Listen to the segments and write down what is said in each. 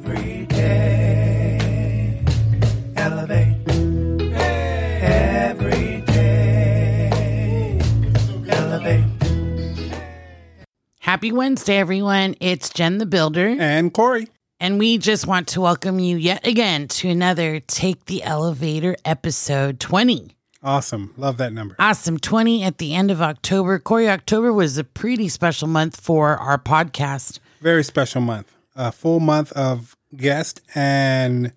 Every day, elevate. Every day, elevate. Happy Wednesday, everyone. It's Jen the Builder, And Corey. and we just want to welcome you yet again to another Take the Elevator episode 20. Awesome. Love that number. Awesome. 20 at the end of October. Corey, October was a pretty special month for our podcast. Very special month. A full month of guests and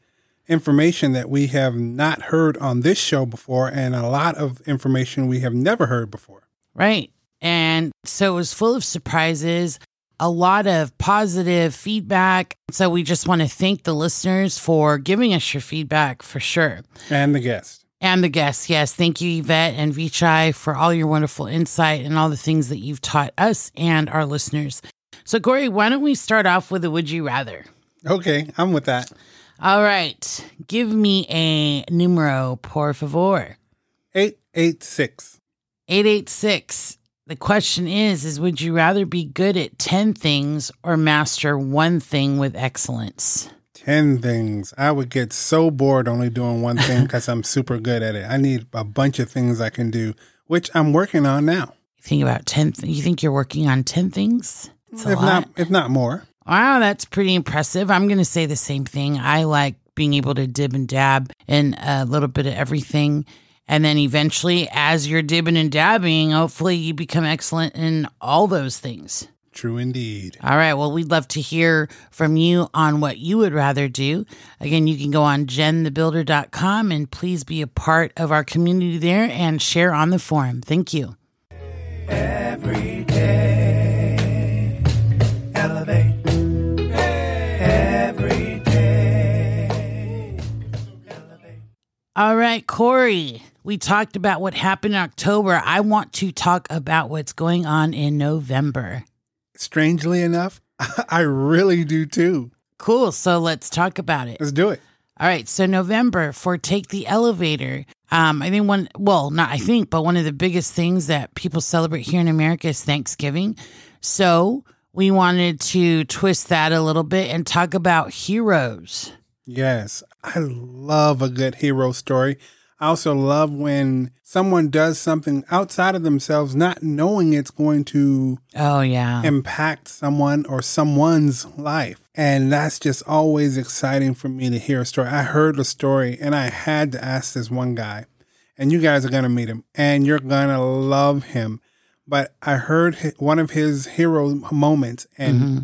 information that we have not heard on this show before, and a lot of information we have never heard before. Right. And so it was full of surprises, a lot of positive feedback. So we just want to thank the listeners for giving us your feedback for sure. And the guests. And the guests, yes. Thank you, Yvette and Vichai, for all your wonderful insight and all the things that you've taught us and our listeners. So, Corey, why don't we start off with a Would You Rather? Okay, I'm with that. All right. Give me a numero, por favor. 886. 886. The question is, is would you rather be good at 10 things or master one thing with excellence? 10 things. I would get so bored only doing one thing because I'm super good at it. I need a bunch of things I can do, which I'm working on now. You think about 10 th- you think you're working on 10 things? It's a If lot. not, if not more. Wow, that's pretty impressive. I'm going to say the same thing. I like being able to dib and dab in a little bit of everything. And then eventually, as you're dibbing and dabbing, hopefully you become excellent in all those things. True indeed. All right. Well, we'd love to hear from you on what you would rather do. Again, you can go on jenthebuilder.com and please be a part of our community there and share on the forum. Thank you. Every day, All right, Corey, we talked about what happened in October. I want to talk about what's going on in November. Strangely enough, I really do too. Cool. So let's talk about it. Let's do it. All right. So November for Take the Elevator. Um, I think one, well, not I think, but one of the biggest things that people celebrate here in America is Thanksgiving. So we wanted to twist that a little bit and talk about heroes. Yes, I love a good hero story. I also love when someone does something outside of themselves, not knowing it's going to Oh, yeah. impact someone or someone's life. And that's just always exciting for me to hear a story. I heard a story and I had to ask this one guy, and you guys are going to meet him and you're going to love him. But I heard one of his hero moments and mm-hmm.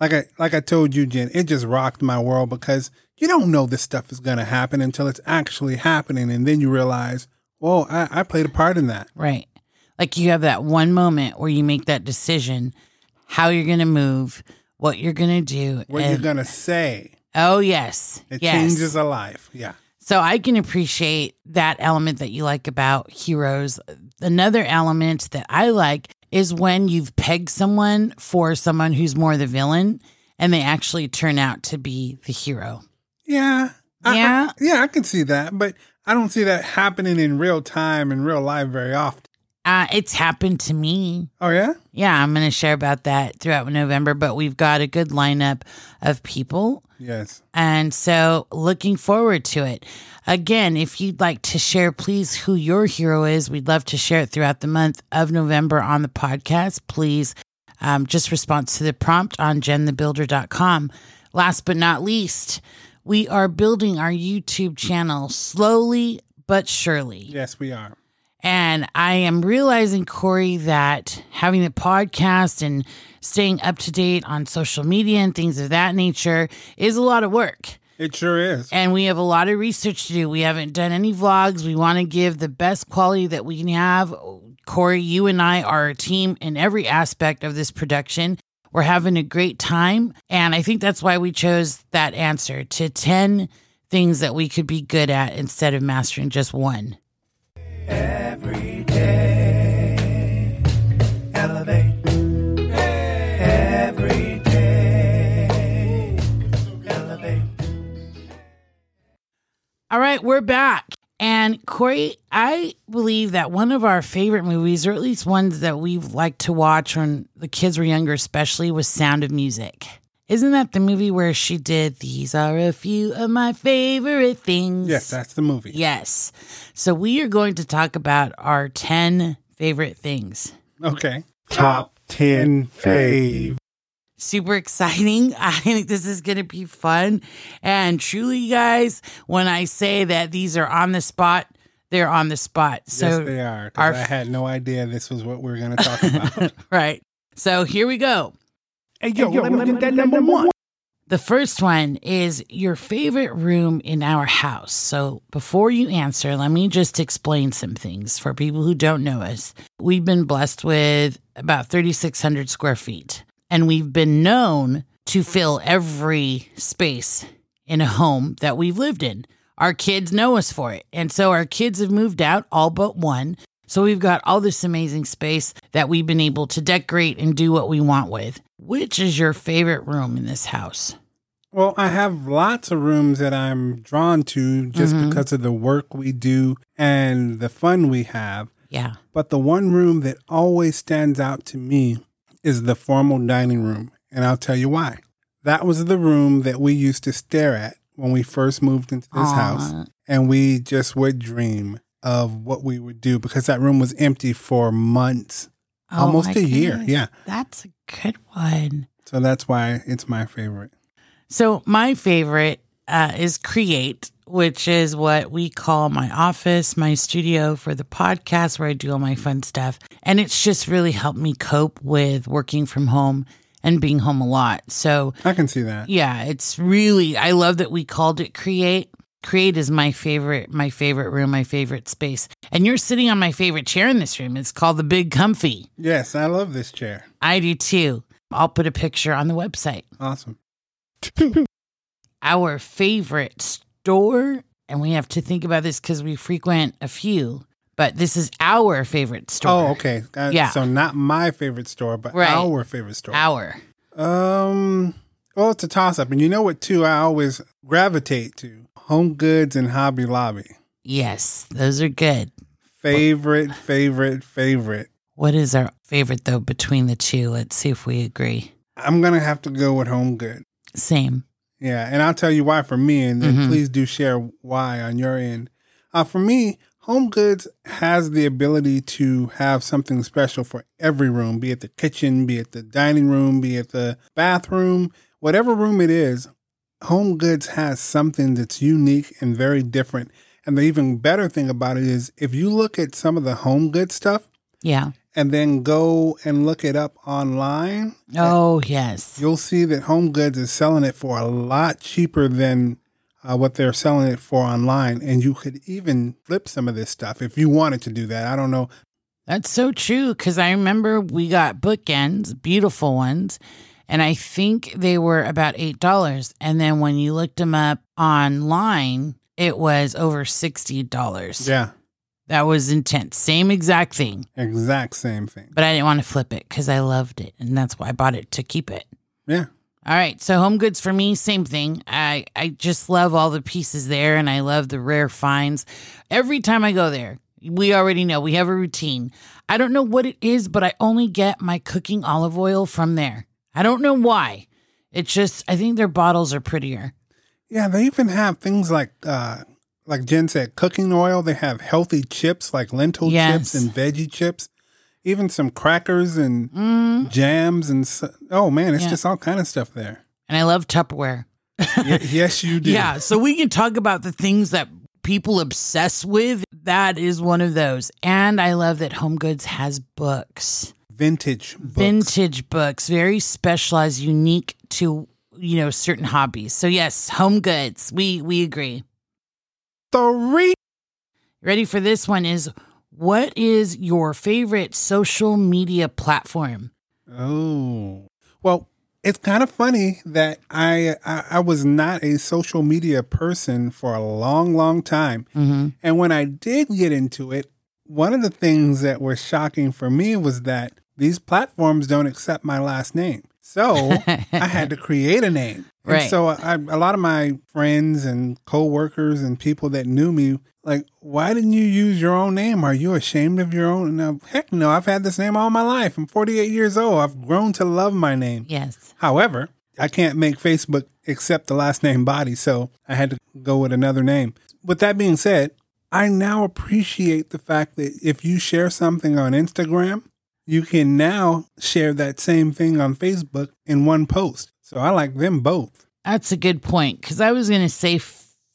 Like I like I told you, Jen, it just rocked my world because you don't know this stuff is gonna happen until it's actually happening, and then you realize, whoa, I, I played a part in that. Right. Like you have that one moment where you make that decision, how you're going to move, what you're going to do. What you're gonna say, oh, yes. it yes. changes a life. Yeah, So I can appreciate that element that you like about heroes. Another element that I like is when you've pegged someone for someone who's more the villain and they actually turn out to be the hero. yeah, I- I- Yeah. yeah. I can see that, but I don't see that happening in real time in real life very often. Uh, it's happened to me. Oh yeah, Yeah, I'm going to share about that throughout November, but we've got a good lineup of people. yes. And so looking forward to it. Again, if you'd like to share, please, who your hero is, we'd love to share it throughout the month of November on the podcast. Please um, just respond to the prompt on jenthebuilder.com. Last but not least, we are building our YouTube channel slowly but surely. Yes, we are. And I am realizing, Corey, that having the podcast and staying up to date on social media and things of that nature is a lot of work. It sure is. And we have a lot of research to do. We haven't done any vlogs. We want to give the best quality that we can have. Corey, you and I are a team in every aspect of this production. We're having a great time. And I think that's why we chose that answer to 10 things that we could be good at instead of mastering just one. Every right, we're back. And Corey, I believe that one of our favorite movies, or at least ones that we've liked to watch when the kids were younger, especially, was Sound of Music. Isn't that the movie where she did These Are a Few of My Favorite Things? Yes, that's the movie. Yes. So we are going to talk about our 10 favorite things. Okay. Top 10 fave. Super exciting. I think this is going to be fun. And truly, guys, when I say that these are on the spot, they're on the spot. So, yes, they are. our- I had no idea this was what we were going to talk about. right. So here we go. hey, yo, let me get that number one. The first one is your favorite room in our house. So before you answer, let me just explain some things for people who don't know us. We've been blessed with about 3,600 square feet, and we've been known to fill every space in a home that we've lived in. Our kids know us for it. And so our kids have moved out, all but one. So we've got all this amazing space that we've been able to decorate and do what we want with. Which is your favorite room in this house? Well, I have lots of rooms that I'm drawn to just Mhm. because of the work we do and the fun we have. Yeah. But the one room that always stands out to me is the formal dining room. And I'll tell you why. That was the room that we used to stare at when we first moved into this house. And we just would dream of what we would do because that room was empty for months, Oh almost a year. Yeah. That's a good one. So that's why it's my favorite. So my favorite uh, is Create, which is what we call my office, my studio for the podcast where I do all my fun stuff. And it's just really helped me cope with working from home and being home a lot. So I can see that. yeah, it's really I love that we called it Create. Create is my favorite, my favorite room, my favorite space. And you're sitting on my favorite chair in this room. It's called the Big Comfy. Yes, I love this chair. I do too. I'll put a picture on the website. Awesome. Our favorite store, and we have to think about this because we frequent a few, but this is our favorite store. Oh, okay. Uh, Yeah. So not my favorite store, but Right. our favorite store. Our. Um. Well, it's a toss up, and you know what? Too, I always gravitate to Home Goods and Hobby Lobby. Yes, those are good. Favorite, favorite, favorite. What is our favorite though between the two? Let's see if we agree. I'm gonna have to go with Home Good. Same. Yeah, and I'll tell you why for me, and then Mhm. please do share why on your end. Uh, for me, Home Goods has the ability to have something special for every room, be it the kitchen, be it the dining room, be it the bathroom, whatever room it is. Home Goods has something that's unique and very different. And the even better thing about it is if you look at some of the Home Goods stuff Yeah. And then go and look it up online, Oh, yes. you'll see that Home Goods is selling it for a lot cheaper than uh, what they're selling it for online. And you could even flip some of this stuff if you wanted to do that. I don't know. That's so true because I remember we got bookends, beautiful ones, and I think they were about $8. And then when you looked them up online, it was over $60. Yeah, That was intense. Same exact thing. exact same thing. But I didn't want to flip it because I loved it. And that's why I bought it to keep it. Yeah. All right. So home goods for me, same thing. I, I just love all the pieces there and I love the rare finds. Every time I go there, we already know we have a routine. I don't know what it is, but I only get my cooking olive oil from there. I don't know why. It's just I think their bottles are prettier. Yeah, they even have things like, uh, like Jen said, cooking oil. They have healthy chips like lentil Yes. chips and veggie chips, even some crackers and Mm, jams and so, oh man, it's Yeah. just all kind of stuff there. and I love Tupperware. Y- yes, you do. Yeah, so we can talk about the things that people obsess with. That is one of those. And I love that Home Goods has books. vintage books. vintage books, very specialized, unique to you know certain hobbies. So yes, home goods. We we agree. Three. Ready for this one is what is your favorite social media platform? Oh, well, it's kind of funny that I, I I was not a social media person for a long, long time, Mm-hmm. and when I did get into it, one of the things that was shocking for me was that these platforms don't accept my last name. So I had to create a name. And so I, a lot of my friends and coworkers and people that knew me, like, why didn't you use your own name? Are you ashamed of your own? No, heck no. I've had this name all my life. I'm 48 years old. I've grown to love my name. Yes. However, I can't make Facebook accept the last name Body, so I had to go with another name. With that being said, I now appreciate the fact that if you share something on Instagram, you can now share that same thing on Facebook in one post. So I like them both. That's a good point because I was going to say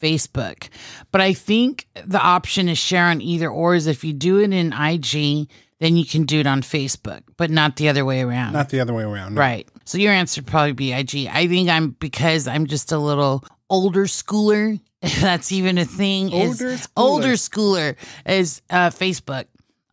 Facebook, but I think the option to share on either or is if you do it in IG, then you can do it on Facebook, but not the other way around. Not the other way around. no. Right. So your answer would probably be IG. I think I'm because I'm just a little older schooler. If that's even a thing. is- Older schooler. older schooler is uh, Facebook.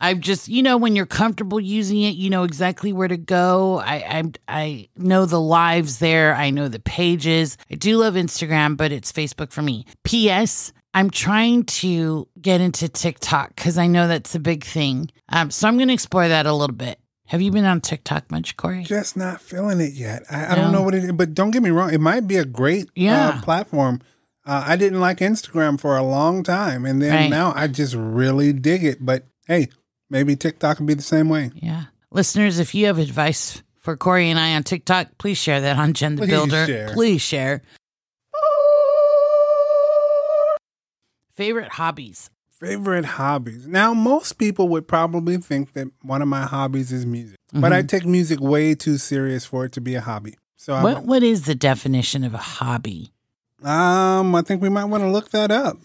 I've just you know when you're comfortable using it, you know exactly where to go. I I I know the lives there. I know the pages. I do love Instagram, but it's Facebook for me. P.S. I'm trying to get into TikTok because I know that's a big thing. Um, so I'm going to explore that a little bit. Have you been on TikTok much, Corey? Just not feeling it yet. I, I don't know what it is, but don't get me wrong. It might be a great Yeah. uh, platform. Uh, I didn't like Instagram for a long time, and then Right. now I just really dig it. But hey, maybe TikTok will be the same way. Yeah. Listeners, if you have advice for Corey and I on TikTok, please share that on Jen the Please Builder. share. Please share. Favorite hobbies. Favorite hobbies. Now, most people would probably think that one of my hobbies is music, but Mm-hmm. I take music way too serious for it to be a hobby. So, What what is the definition of a hobby? um, I think we might want to look that up.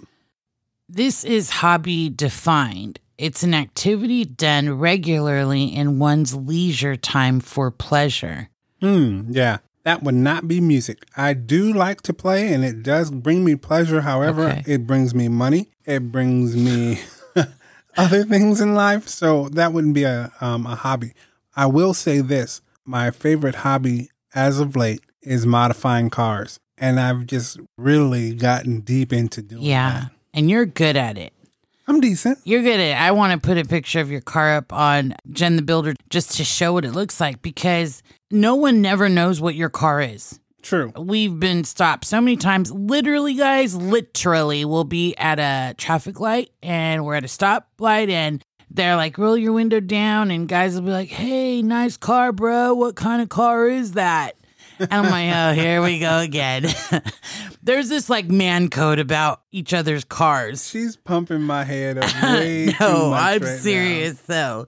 This is hobby defined. It's an activity done regularly in one's leisure time for pleasure. Hmm. Yeah. That would not be music. I do like to play and it does bring me pleasure. However, Okay. it brings me money. It brings me other things in life. So that wouldn't be a, um, a hobby. I will say this my favorite hobby as of late is modifying cars. And I've just really gotten deep into doing Yeah. that. And you're good at it. I'm decent. You're good at it. I want to put a picture of your car up on Jen the Builder just to show what it looks like because no one never knows what your car is. True. We've been stopped so many times. Literally, guys, literally, we'll be at a traffic light and we're at a stoplight and they're like, roll your window down. And guys will be like, hey, nice car, bro. What kind of car is that? And I'm like, oh, here we go again. There's this like man code about each other's cars. She's pumping my head up way no, I'm right now. serious though.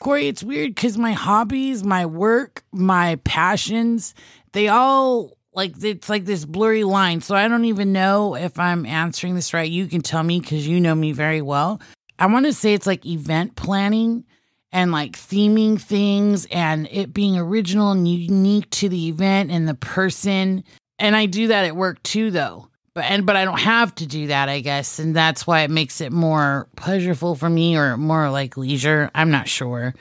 Corey, it's weird because my hobbies, my work, my passions, they all like it's like this blurry line. So I don't even know if I'm answering this right. You can tell me because you know me very well. I want to say it's like event planning and like theming things and it being original and unique to the event and the person. And I do that at work too, though. But and but I don't have to do that, I guess, and that's why it makes it more pleasurable for me or more like leisure. I'm not sure.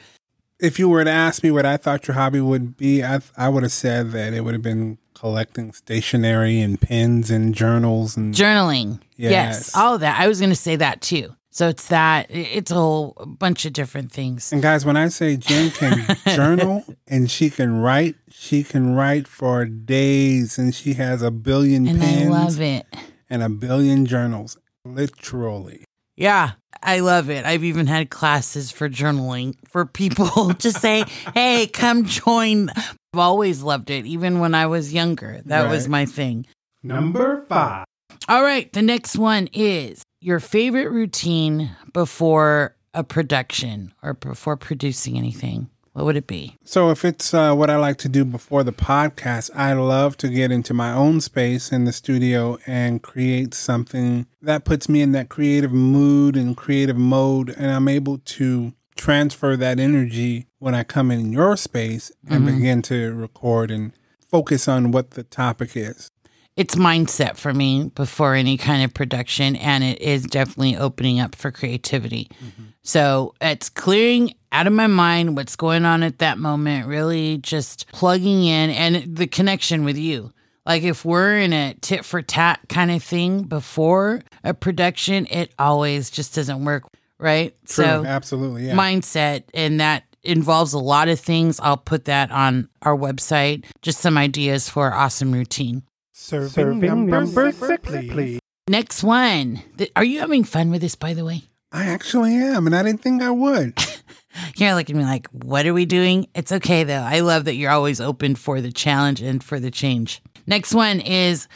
if you were to ask me what I thought your hobby would be, I I would have said that it would have been collecting stationery and pens and journals and Journaling, yes, Yes. all of that. I was going to say that too. So it's that. It's a whole bunch of different things. and guys. When I say Jen can journal and she can write, she can write for days, and she has a billion And I love it. and a billion journals, literally. Yeah, I love it. I've even had classes for journaling for people to say, hey, come join. I've always loved it, even when I was younger. That was my thing. Number five. All right, the next one is your favorite routine before a production or before producing anything. What would it be? So if it's uh, what I like to do before the podcast, I love to get into my own space in the studio and create something that puts me in that creative mood and creative mode, and I'm able to transfer that energy when I come in your space and begin to record and focus on what the topic is. It's mindset for me before any kind of production, and it is definitely opening up for creativity. So it's clearing out of my mind what's going on at that moment, really just plugging in and the connection with you. Like if we're in a tit for tat kind of thing before a production, it always just doesn't work, right? True, So absolutely, yeah. mindset and that involves a lot of things. I'll put that on our website. Just some ideas for awesome routine. Serving, number, six, please. Next one. Are you having fun with this, by the way? I actually am, and I didn't think I would. You're looking at me like, what are we doing? It's okay though. I love that you're always open for the challenge and for the change. Next one is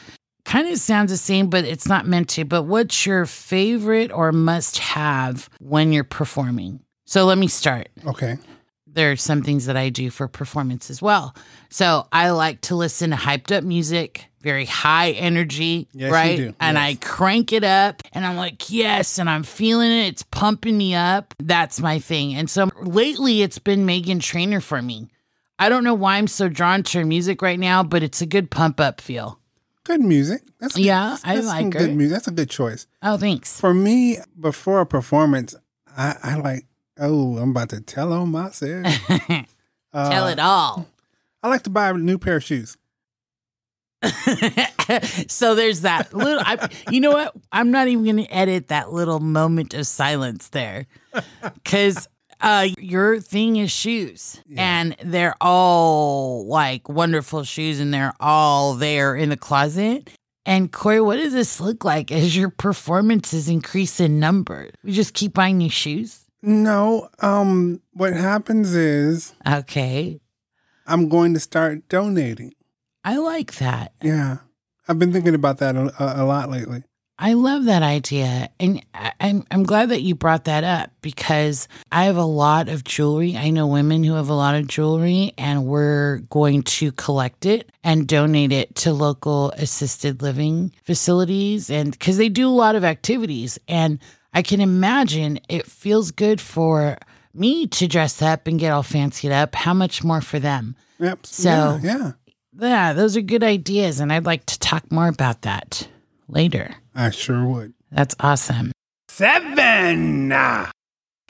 kind of sounds the same, but it's not meant to. But what's your favorite or must have when you're performing? So let me start. Okay. There are some things that I do for performance as well. So I like to listen to hyped up music, very high energy, Yes, right? And I crank it up and I'm like, yes, and I'm feeling it. It's pumping me up. That's my thing. And so lately it's been Meghan Trainor for me. I don't know why I'm so drawn to her music right now, but it's a good pump up feel. Good music. That's Yeah, that's- I that's like her. good music. That's a good choice. Oh, thanks. For me, before a performance, I, I like. Oh, I'm about to tell on myself. Uh, Tell it all. I like to buy a new pair of shoes. so there's that little. I, you know what? I'm not even going to edit that little moment of silence there, because uh, your thing is shoes, and they're all like wonderful shoes, and they're all there in the closet. And Corey, what does this look like as your performances increase in number? We just keep buying new shoes. No, um, what happens is Okay, I'm going to start donating. I like that. Yeah, I've been thinking about that a, a, lot lately. I love that idea. And I- I'm, I'm glad that you brought that up because I have a lot of jewelry. I know women who have a lot of jewelry, and we're going to collect it and donate it to local assisted living facilities. And because they do a lot of activities. And I can imagine it feels good for me to dress up and get all fancied up. How much more for them? Yep. So- yeah, yeah, Yeah, those are good ideas. And I'd like to talk more about that later. I sure would. That's awesome. Seven.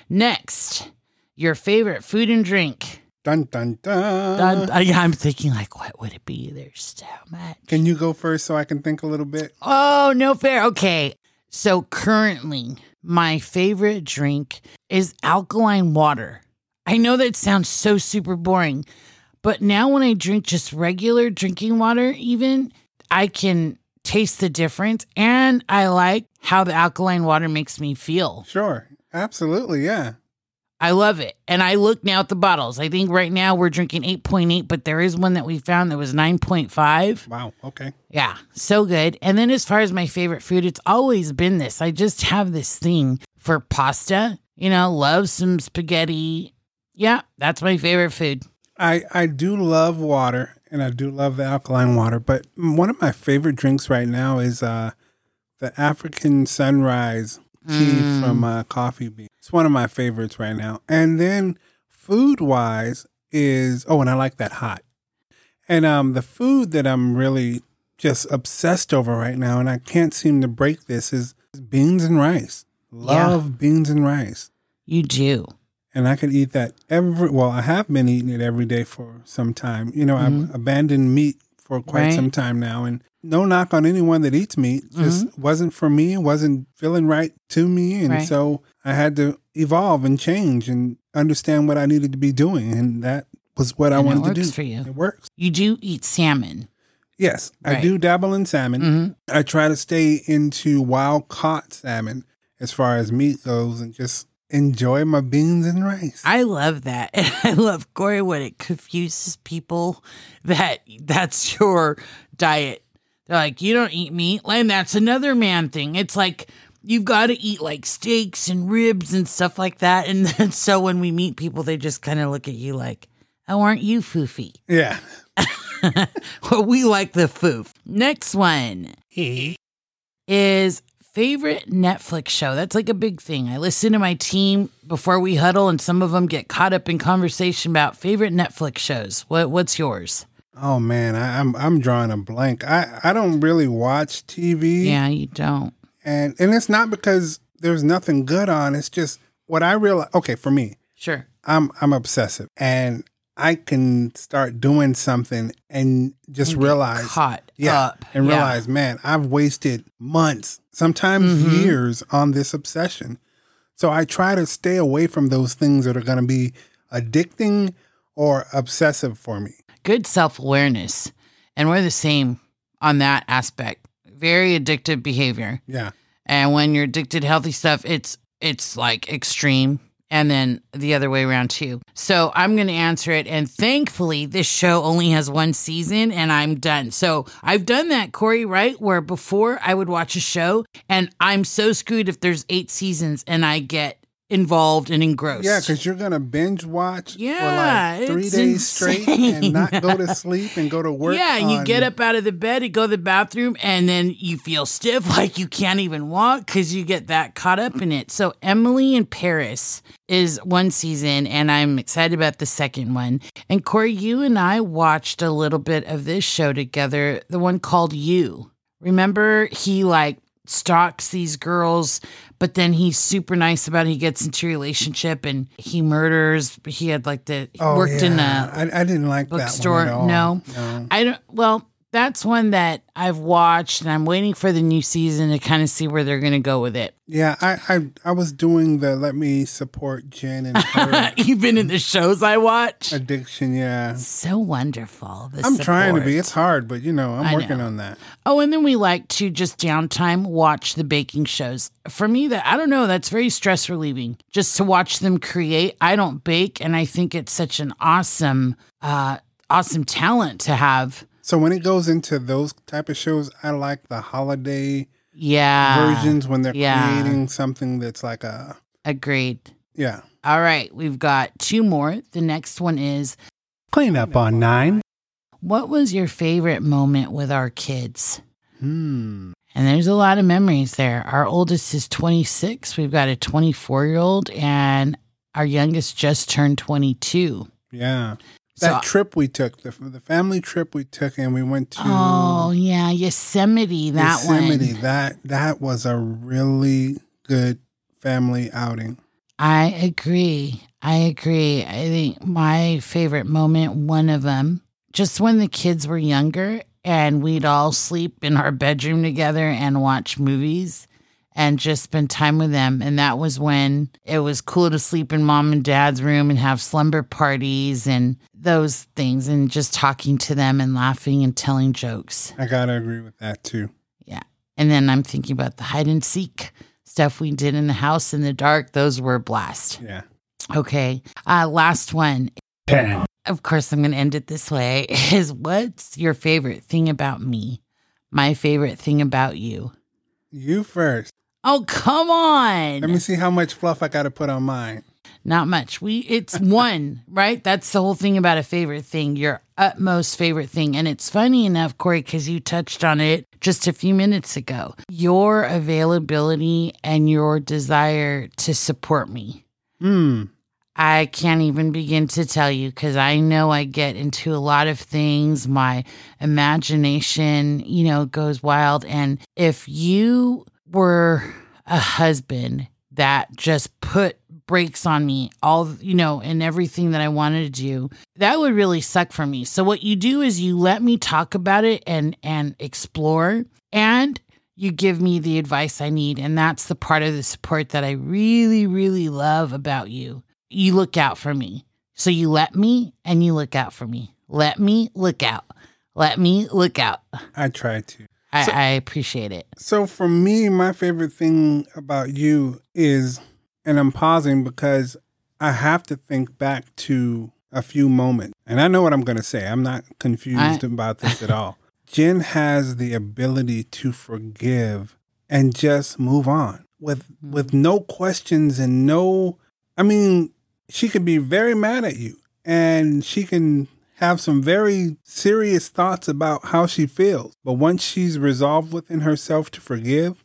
Next, your favorite food and drink. Dun dun dun. Dun- uh, yeah, I'm thinking like, what would it be? There's so much. Can you go first so I can think a little bit? Oh, no fair. Okay. So currently, my favorite drink is alkaline water. I know that sounds so super boring, but now when I drink just regular drinking water, even I can taste the difference and I like how the alkaline water makes me feel. Sure. Absolutely. Yeah. I love it. And I look now at the bottles. I think right now we're drinking 8.8, but there is one that we found that was 9.5. Wow. Okay. Yeah, so good. And then as far as my favorite food, it's always been this. I just have this thing for pasta. You know, love some spaghetti. Yeah, that's my favorite food. I I do love water and I do love the alkaline water, but one of my favorite drinks right now is uh the African Sunrise tea Mm. from uh, Coffee Bean. It's one of my favorites right now. And then food wise is oh, and I like that hot. And um the food that I'm really just obsessed over right now, and I can't seem to break this is beans and rice. Love beans and rice. You do. And I could eat that every. Well, I have been eating it every day for some time. You know, I've abandoned meat for quite Right. some time now, and no knock on anyone that eats meat. Just wasn't for me. It wasn't feeling right to me, and Right. so I had to evolve and change and understand what I needed to be doing, and that was what I And it wanted to do. for you. It works. You do eat salmon. Yes, I do dabble in salmon. Mhm. I try to stay into wild caught salmon as far as meat goes, and just enjoy my beans and rice. I love that. And I love Corey when it confuses people that that's your diet. They're like, you don't eat meat. And that's another man thing. It's like you've got to eat like steaks and ribs and stuff like that. And then so when we meet people, they just kind of look at you like, oh, aren't you foofy? yeah. well, we like the foof. Next one is favorite Netflix show. That's like a big thing. I listen to my team before we huddle, and some of them get caught up in conversation about favorite Netflix shows. What What's yours? Oh man, I, I'm I'm drawing a blank. I I don't really watch TV. Yeah, you don't. and and it's not because there's nothing good on. It's just what I realize. Okay, for me, Sure. I'm I'm obsessive, and I can start doing something and just And realize, caught yeah, up. and Yeah. realize, man, I've wasted months, sometimes Mhm. years, on this obsession. So I try to stay away from those things that are going to be addicting or obsessive for me. Good self awareness, and we're the same on that aspect. Very addictive behavior. Yeah. And when you're addicted to healthy stuff, it's it's like extreme. And then the other way around too. So I'm going to answer it. And thankfully, this show only has one season and I'm done. So I've done that, Corey, right? Where before I would watch a show and I'm so screwed if there's eight seasons and I get involved and engrossed. Yeah, because you're gonna binge watch Yeah, for like three days straight and not go to sleep and go to work. Yeah, and you get up out of the bed and go to the bathroom, and then you feel stiff, like you can't even walk because you get that caught up in it. So, Emily in Paris is one season, and I'm excited about the second one. And Corey, you and I watched a little bit of this show together, the one called You. Remember, he like stalks these girls, but then he's super nice about it. He gets into a relationship and he murders. He had like the Oh, worked in yeah. a I, I didn't like bookstore. That one at all. No. no. I don't. Well, that's one that I've watched, and I'm waiting for the new season to kind of see where they're going to go with it. Yeah, I, I I was doing the let me support Jen and her Even in the shows I watch, addiction. Yeah, so wonderful. the I'm trying to be. It's hard, but you know, I'm I working know. on that. Oh, and then we like to just downtime watch the baking shows. For me, that I don't know, that's very stress relieving. Just to watch them create. I don't bake, and I think it's such an awesome, uh, awesome talent to have. So when it goes into those type of shows, I like the holiday Yeah, versions when they're yeah. creating something that's like a agreed. yeah. All right, we've got two more. The next one is Clean up on nine. What was your favorite moment with our kids? Hmm. And there's a lot of memories there. Our oldest is 26. We've got a 24 year old, and our youngest just turned 22. Yeah. So- That trip we took, the the family trip we took, and we went to Oh, yeah, Yosemite, that Yosemite. one. That that was a really good family outing. I agree. I agree. I think my favorite moment, one of them, just when the kids were younger and we'd all sleep in our bedroom together and watch movies and just spend time with them. And that was when it was cool to sleep in mom and dad's room and have slumber parties and those things and just talking to them and laughing and telling jokes. I gotta agree with that too. Yeah. And then I'm thinking about the hide and seek stuff we did in the house in the dark. Those were a blast. Yeah. Okay. Uh, last one. Ten. Of course, I'm going to end it this way is what's your favorite thing about me? My favorite thing about you? You first. Oh, come on. Let me see how much fluff I gotta put on mine. Not much. We it's one, right? That's the whole thing about a favorite thing, your utmost favorite thing. And it's funny enough, Corey, because you touched on it just a few minutes ago. Your availability and your desire to support me. Hmm. I can't even begin to tell you because I know I get into a lot of things. My imagination, you know, goes wild. And if you were a husband that just put brakes on me, all, you know, and everything that I wanted to do, that would really suck for me. So what you do is you let me talk about it and and explore and you give me the advice I need. And that's the part of the support that I really, really love about you you look out for me. So you let me and you look out for me. Let me look out. Let me look out. I tried to. I, So- I appreciate it. So for me, my favorite thing about you is, and I'm pausing because I have to think back to a few moments. And I know what I'm going to say. I'm not confused I- about this at all. Jen has the ability to forgive and just move on with with no questions and no I mean, she could be very mad at you and she can have some very serious thoughts about how she feels. But once she's resolved within herself to forgive,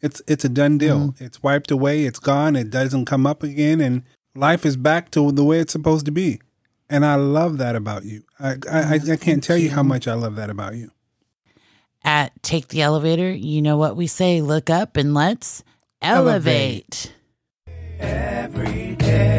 it's it's a done deal. Mm-hmm. It's wiped away, it's gone, it doesn't come up again and life is back to the way it's supposed to be. And I love that about you. I I, I, I can't tell you how much I love that about you. At Take the Elevator, you know what we say look up and let's elevate. Elevate.